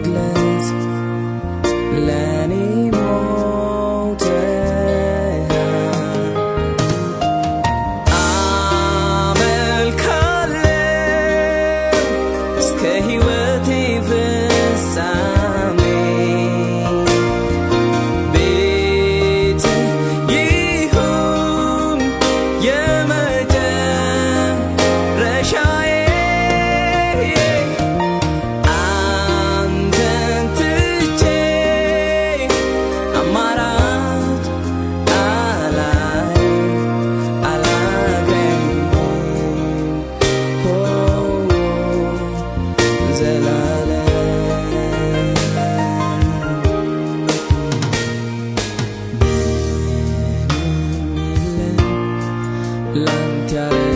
a glance. Let lantai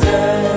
day.